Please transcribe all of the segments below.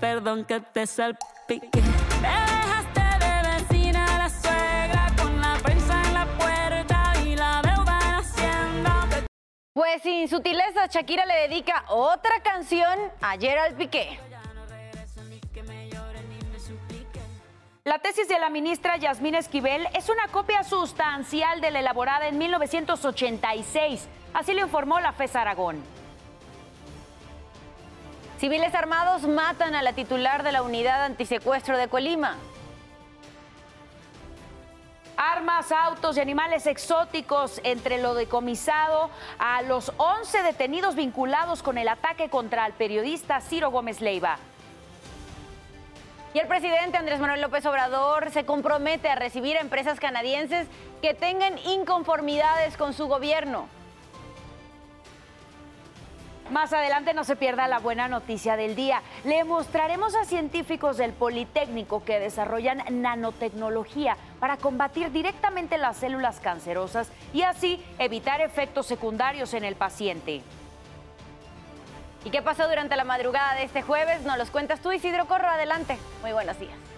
perdón que te salpique. Pues sin sutileza, Shakira le dedica otra canción a Gerald Piqué. La tesis de la ministra Yasmín Esquivel es una copia sustancial de la elaborada en 1986. Así lo informó la FES Aragón. Civiles armados matan a la titular de la unidad antisecuestro de Colima. Armas, autos y animales exóticos entre lo decomisado a los 11 detenidos vinculados con el ataque contra el periodista Ciro Gómez Leiva. Y el presidente Andrés Manuel López Obrador se compromete a recibir a empresas canadienses que tengan inconformidades con su gobierno. Más adelante no se pierda la buena noticia del día. Le mostraremos a científicos del Politécnico que desarrollan nanotecnología para combatir directamente las células cancerosas y así evitar efectos secundarios en el paciente. ¿Y qué pasó durante la madrugada de este jueves? Nos los cuentas tú, Isidro Corro. Adelante. Muy buenos días.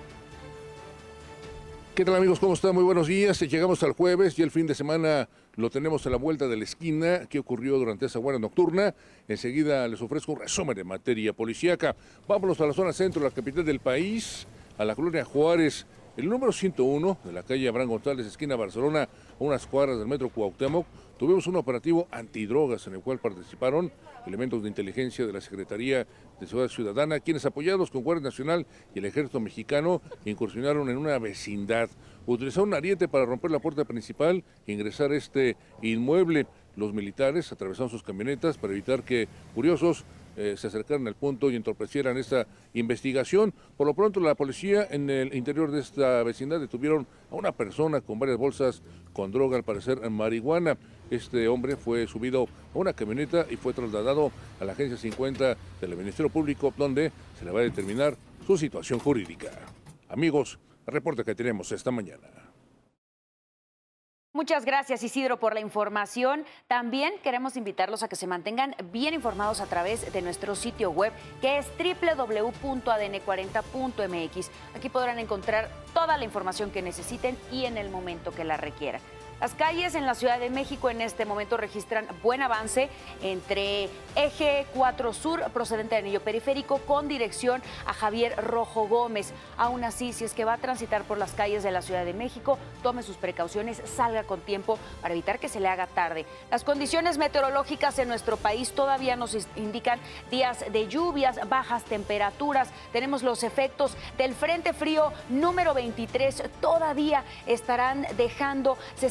¿Qué tal amigos? ¿Cómo están? Muy buenos días. Llegamos al jueves y el fin de semana lo tenemos a la vuelta de la esquina. ¿Qué ocurrió durante esa buena nocturna? Enseguida les ofrezco un resumen de materia policíaca. Vámonos a la zona centro, la capital del país, a la colonia Juárez. El número 101 de la calle Abraham González, esquina Barcelona, unas cuadras del metro Cuauhtémoc, tuvimos un operativo antidrogas en el cual participaron elementos de inteligencia de la Secretaría de Seguridad Ciudadana, quienes apoyados con Guardia Nacional y el Ejército Mexicano incursionaron en una vecindad. Utilizaron un ariete para romper la puerta principal e ingresar este inmueble. Los militares atravesaron sus camionetas para evitar que curiosos eh, se acercaran al punto y entorpecieran esta investigación. Por lo pronto, la policía en el interior de esta vecindad detuvieron a una persona con varias bolsas con droga, al parecer marihuana. Este hombre fue subido a una camioneta y fue trasladado a la Agencia 50 del Ministerio Público, donde se le va a determinar su situación jurídica. Amigos, reporte que tenemos esta mañana. Muchas gracias Isidro por la información. También queremos invitarlos a que se mantengan bien informados a través de nuestro sitio web que es www.adn40.mx. Aquí podrán encontrar toda la información que necesiten y en el momento que la requieran. Las calles en la Ciudad de México en este momento registran buen avance entre Eje 4 Sur, procedente de anillo periférico, con dirección a Javier Rojo Gómez. Aún así, si es que va a transitar por las calles de la Ciudad de México, tome sus precauciones, salga con tiempo para evitar que se le haga tarde. Las condiciones meteorológicas en nuestro país todavía nos indican días de lluvias, bajas temperaturas. Tenemos los efectos del Frente Frío número 23. Todavía estarán dejando, se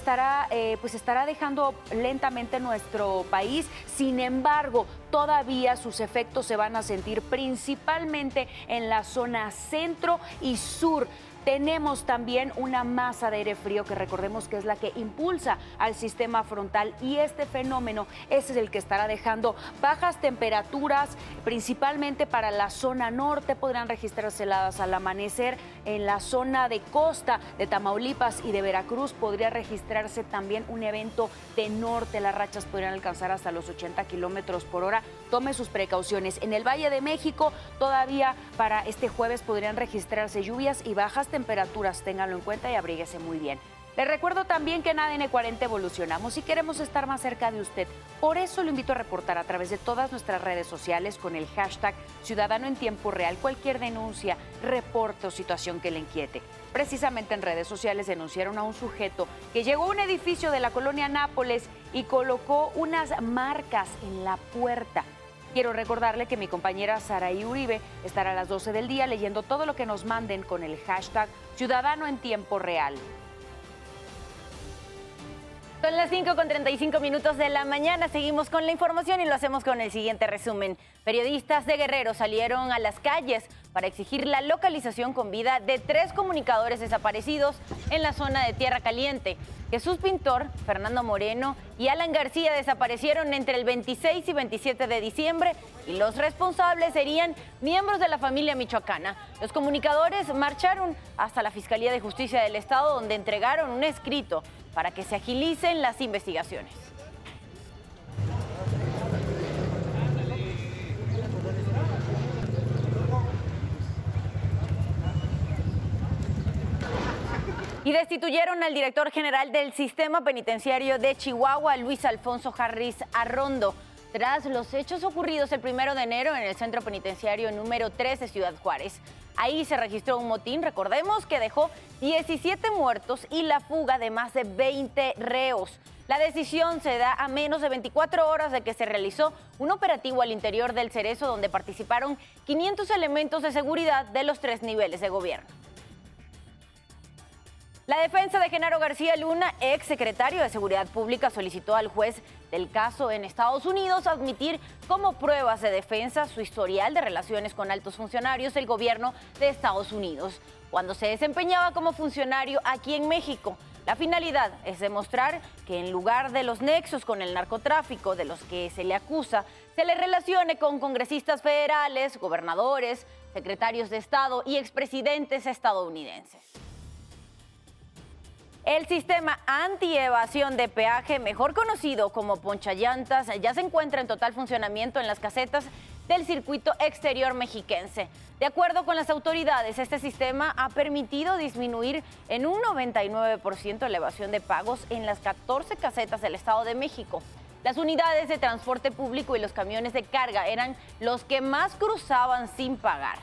eh, pues estará dejando lentamente nuestro país. Sin embargo, todavía sus efectos se van a sentir principalmente en la zona centro y sur tenemos también una masa de aire frío que recordemos que es la que impulsa al sistema frontal y este fenómeno es el que estará dejando bajas temperaturas, principalmente para la zona norte. Podrán registrarse heladas al amanecer. En la zona de costa de Tamaulipas y de Veracruz podría registrarse también un evento de norte. Las rachas podrían alcanzar hasta los 80 kilómetros por hora. Tome sus precauciones. En el Valle de México todavía para este jueves podrían registrarse lluvias y bajas temperaturas temperaturas, ténganlo en cuenta y abríguese muy bien. Les recuerdo también que en ADN 40 evolucionamos y queremos estar más cerca de usted. Por eso lo invito a reportar a través de todas nuestras redes sociales con el hashtag Ciudadano en Tiempo Real cualquier denuncia, reporte o situación que le inquiete. Precisamente en redes sociales denunciaron a un sujeto que llegó a un edificio de la colonia Nápoles y colocó unas marcas en la puerta. Quiero recordarle que mi compañera Saraí Uribe estará a las 12 del día leyendo todo lo que nos manden con el hashtag Ciudadano en Tiempo Real. Son las 5 con 35 minutos de la mañana. Seguimos con la información y lo hacemos con el siguiente resumen. Periodistas de Guerrero salieron a las calles para exigir la localización con vida de tres comunicadores desaparecidos en la zona de Tierra Caliente. Jesús Pintor, Fernando Moreno y Alan García desaparecieron entre el 26 y 27 de diciembre y los responsables serían miembros de la familia michoacana. Los comunicadores marcharon hasta la Fiscalía de Justicia del Estado donde entregaron un escrito para que se agilicen las investigaciones. Y destituyeron al director general del sistema penitenciario de Chihuahua, Luis Alfonso Harris Arrondo, tras los hechos ocurridos el primero de enero en el centro penitenciario número 3 de Ciudad Juárez. Ahí se registró un motín, recordemos, que dejó 17 muertos y la fuga de más de 20 reos. La decisión se da a menos de 24 horas de que se realizó un operativo al interior del Cerezo donde participaron 500 elementos de seguridad de los tres niveles de gobierno. La defensa de Genaro García Luna, ex secretario de Seguridad Pública, solicitó al juez del caso en Estados Unidos admitir como pruebas de defensa su historial de relaciones con altos funcionarios del gobierno de Estados Unidos, cuando se desempeñaba como funcionario aquí en México. La finalidad es demostrar que en lugar de los nexos con el narcotráfico de los que se le acusa, se le relacione con congresistas federales, gobernadores, secretarios de Estado y expresidentes estadounidenses. El sistema anti-evasión de peaje, mejor conocido como ponchallantas, ya se encuentra en total funcionamiento en las casetas del circuito exterior mexiquense. De acuerdo con las autoridades, este sistema ha permitido disminuir en un 99% la evasión de pagos en las 14 casetas del Estado de México. Las unidades de transporte público y los camiones de carga eran los que más cruzaban sin pagar.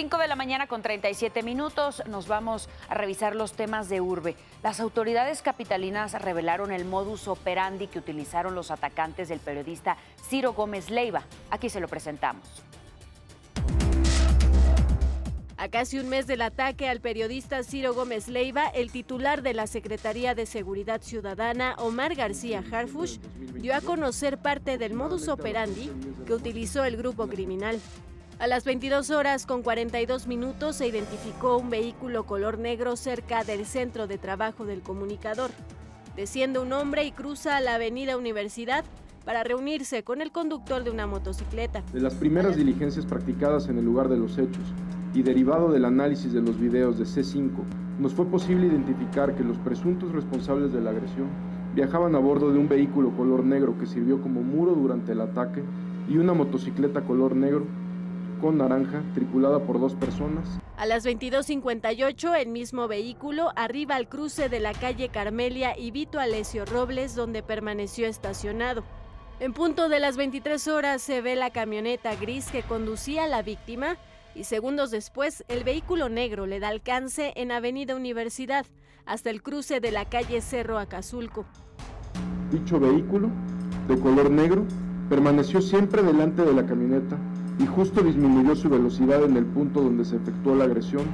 5 de la mañana con 37 minutos nos vamos a revisar los temas de urbe. Las autoridades capitalinas revelaron el modus operandi que utilizaron los atacantes del periodista Ciro Gómez Leiva. Aquí se lo presentamos. A casi un mes del ataque al periodista Ciro Gómez Leiva, el titular de la Secretaría de Seguridad Ciudadana, Omar García Harfush, dio a conocer parte del modus operandi que utilizó el grupo criminal. A las 22 horas con 42 minutos se identificó un vehículo color negro cerca del centro de trabajo del comunicador. Desciende un hombre y cruza la avenida Universidad para reunirse con el conductor de una motocicleta. De las primeras diligencias practicadas en el lugar de los hechos y derivado del análisis de los videos de C5, nos fue posible identificar que los presuntos responsables de la agresión viajaban a bordo de un vehículo color negro que sirvió como muro durante el ataque y una motocicleta color negro con naranja, tripulada por dos personas. A las 22.58, el mismo vehículo arriba al cruce de la calle Carmelia y Vito Alesio Robles, donde permaneció estacionado. En punto de las 23 horas se ve la camioneta gris que conducía a la víctima y segundos después el vehículo negro le da alcance en Avenida Universidad hasta el cruce de la calle Cerro Acazulco. Dicho vehículo, de color negro, permaneció siempre delante de la camioneta y justo disminuyó su velocidad en el punto donde se efectuó la agresión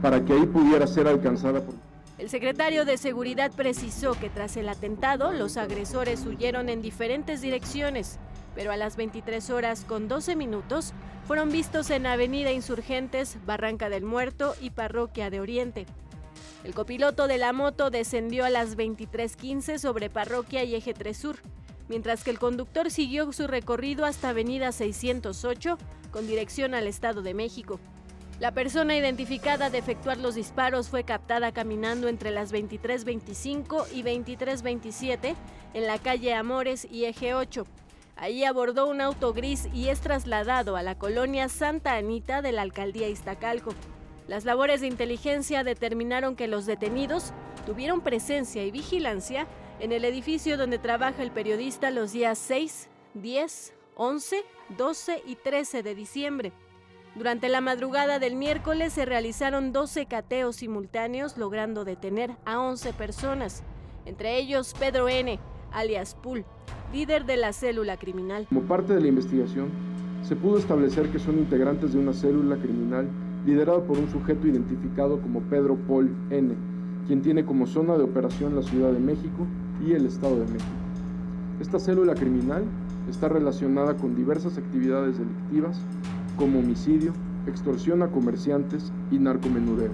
para que ahí pudiera ser alcanzada por... El secretario de Seguridad precisó que tras el atentado los agresores huyeron en diferentes direcciones, pero a las 23 horas con 12 minutos fueron vistos en Avenida Insurgentes, Barranca del Muerto y Parroquia de Oriente. El copiloto de la moto descendió a las 23.15 sobre Parroquia y Eje 3 Sur mientras que el conductor siguió su recorrido hasta Avenida 608 con dirección al Estado de México. La persona identificada de efectuar los disparos fue captada caminando entre las 23.25 y 23.27 en la calle Amores y Eje 8. Ahí abordó un auto gris y es trasladado a la colonia Santa Anita de la alcaldía Iztacalco. Las labores de inteligencia determinaron que los detenidos tuvieron presencia y vigilancia en el edificio donde trabaja el periodista los días 6, 10, 11, 12 y 13 de diciembre. Durante la madrugada del miércoles se realizaron 12 cateos simultáneos logrando detener a 11 personas, entre ellos Pedro N., alias Pool, líder de la célula criminal. Como parte de la investigación, se pudo establecer que son integrantes de una célula criminal liderada por un sujeto identificado como Pedro Paul N., quien tiene como zona de operación la Ciudad de México y el Estado de México. Esta célula criminal está relacionada con diversas actividades delictivas como homicidio, extorsión a comerciantes y narcomenudeo.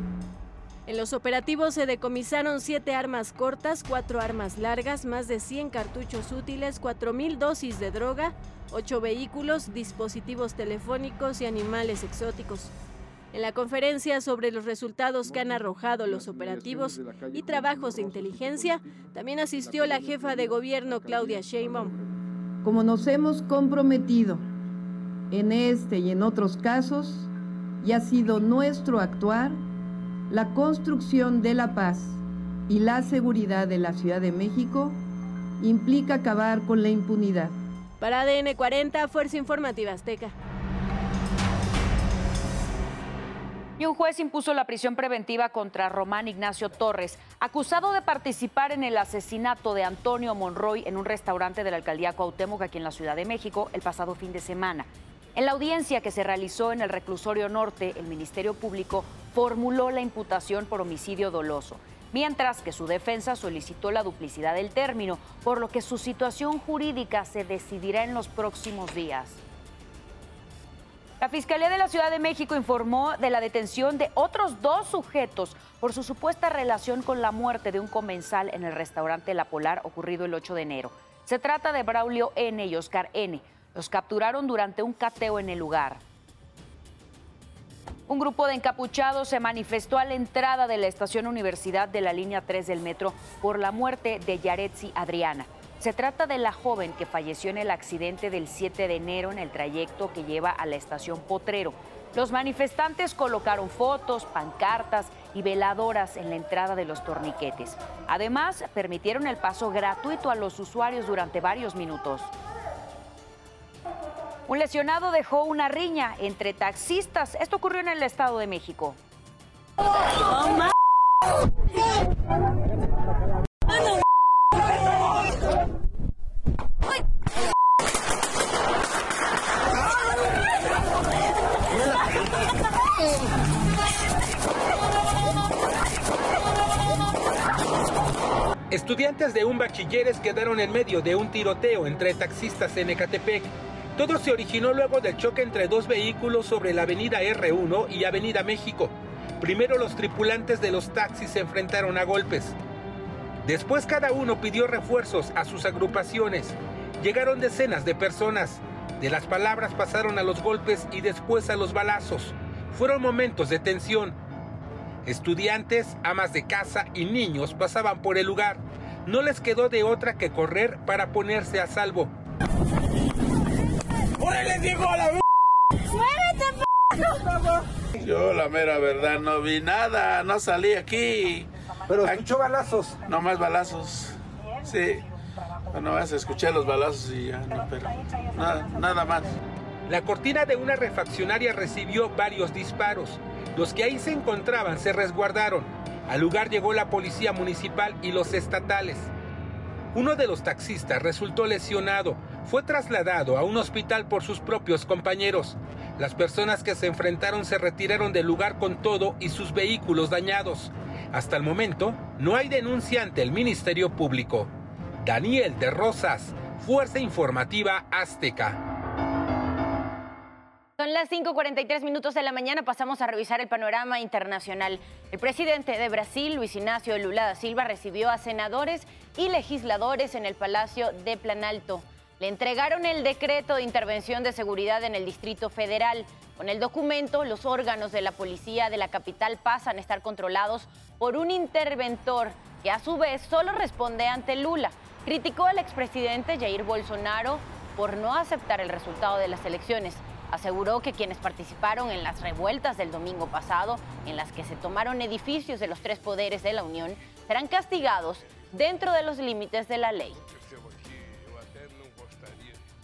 En los operativos se decomisaron siete armas cortas, cuatro armas largas, más de 100 cartuchos útiles, 4.000 dosis de droga, ocho vehículos, dispositivos telefónicos y animales exóticos. En la conferencia sobre los resultados que han arrojado los operativos y trabajos de inteligencia, también asistió la jefa de gobierno Claudia Sheinbaum. Como nos hemos comprometido en este y en otros casos, y ha sido nuestro actuar la construcción de la paz y la seguridad de la Ciudad de México implica acabar con la impunidad. Para ADN 40, Fuerza Informativa Azteca. Y un juez impuso la prisión preventiva contra Román Ignacio Torres, acusado de participar en el asesinato de Antonio Monroy en un restaurante de la alcaldía Cuauhtémoc aquí en la Ciudad de México el pasado fin de semana. En la audiencia que se realizó en el reclusorio norte, el Ministerio Público formuló la imputación por homicidio doloso, mientras que su defensa solicitó la duplicidad del término, por lo que su situación jurídica se decidirá en los próximos días. La Fiscalía de la Ciudad de México informó de la detención de otros dos sujetos por su supuesta relación con la muerte de un comensal en el restaurante La Polar ocurrido el 8 de enero. Se trata de Braulio N. y Oscar N. Los capturaron durante un cateo en el lugar. Un grupo de encapuchados se manifestó a la entrada de la estación Universidad de la línea 3 del metro por la muerte de Yaretsi Adriana. Se trata de la joven que falleció en el accidente del 7 de enero en el trayecto que lleva a la estación Potrero. Los manifestantes colocaron fotos, pancartas y veladoras en la entrada de los torniquetes. Además, permitieron el paso gratuito a los usuarios durante varios minutos. Un lesionado dejó una riña entre taxistas. Esto ocurrió en el Estado de México. Estudiantes de un bachilleres quedaron en medio de un tiroteo entre taxistas en Ecatepec. Todo se originó luego del choque entre dos vehículos sobre la avenida R1 y avenida México. Primero los tripulantes de los taxis se enfrentaron a golpes. Después cada uno pidió refuerzos a sus agrupaciones. Llegaron decenas de personas. De las palabras pasaron a los golpes y después a los balazos. Fueron momentos de tensión. Estudiantes, amas de casa y niños pasaban por el lugar. No les quedó de otra que correr para ponerse a salvo. Yo la mera verdad no vi nada, no salí aquí. Pero escuchó balazos. No más balazos. Sí. Bueno, vas a escuchar los balazos y ya, no, pero nada, nada más. La cortina de una refaccionaria recibió varios disparos. Los que ahí se encontraban se resguardaron. Al lugar llegó la policía municipal y los estatales. Uno de los taxistas resultó lesionado. Fue trasladado a un hospital por sus propios compañeros. Las personas que se enfrentaron se retiraron del lugar con todo y sus vehículos dañados. Hasta el momento, no hay denuncia ante el Ministerio Público. Daniel de Rosas, Fuerza Informativa Azteca. Son las 5:43 minutos de la mañana, pasamos a revisar el panorama internacional. El presidente de Brasil, Luis Ignacio Lula da Silva, recibió a senadores y legisladores en el Palacio de Planalto. Le entregaron el decreto de intervención de seguridad en el Distrito Federal. Con el documento, los órganos de la policía de la capital pasan a estar controlados por un interventor que a su vez solo responde ante Lula. Criticó al expresidente Jair Bolsonaro por no aceptar el resultado de las elecciones. Aseguró que quienes participaron en las revueltas del domingo pasado, en las que se tomaron edificios de los tres poderes de la Unión, serán castigados dentro de los límites de la ley.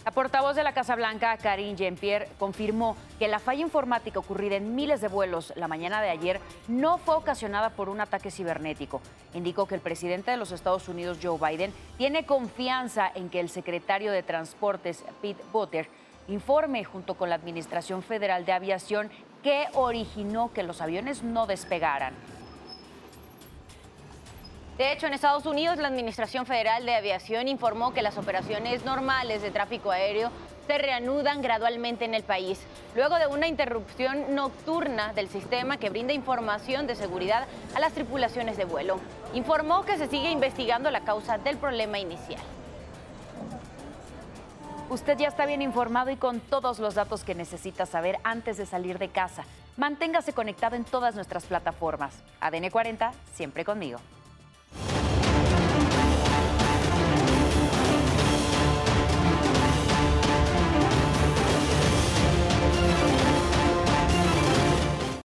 La portavoz de la Casa Blanca, Karine Jean-Pierre, confirmó que la falla informática ocurrida en miles de vuelos la mañana de ayer no fue ocasionada por un ataque cibernético. Indicó que el presidente de los Estados Unidos, Joe Biden, tiene confianza en que el secretario de Transportes, Pete Buttigieg, informe junto con la Administración Federal de Aviación qué originó que los aviones no despegaran. De hecho, en Estados Unidos, la Administración Federal de Aviación informó que las operaciones normales de tráfico aéreo se reanudan gradualmente en el país, luego de una interrupción nocturna del sistema que brinda información de seguridad a las tripulaciones de vuelo. Informó que se sigue investigando la causa del problema inicial. Usted ya está bien informado y con todos los datos que necesita saber antes de salir de casa. Manténgase conectado en todas nuestras plataformas. ADN 40, siempre conmigo.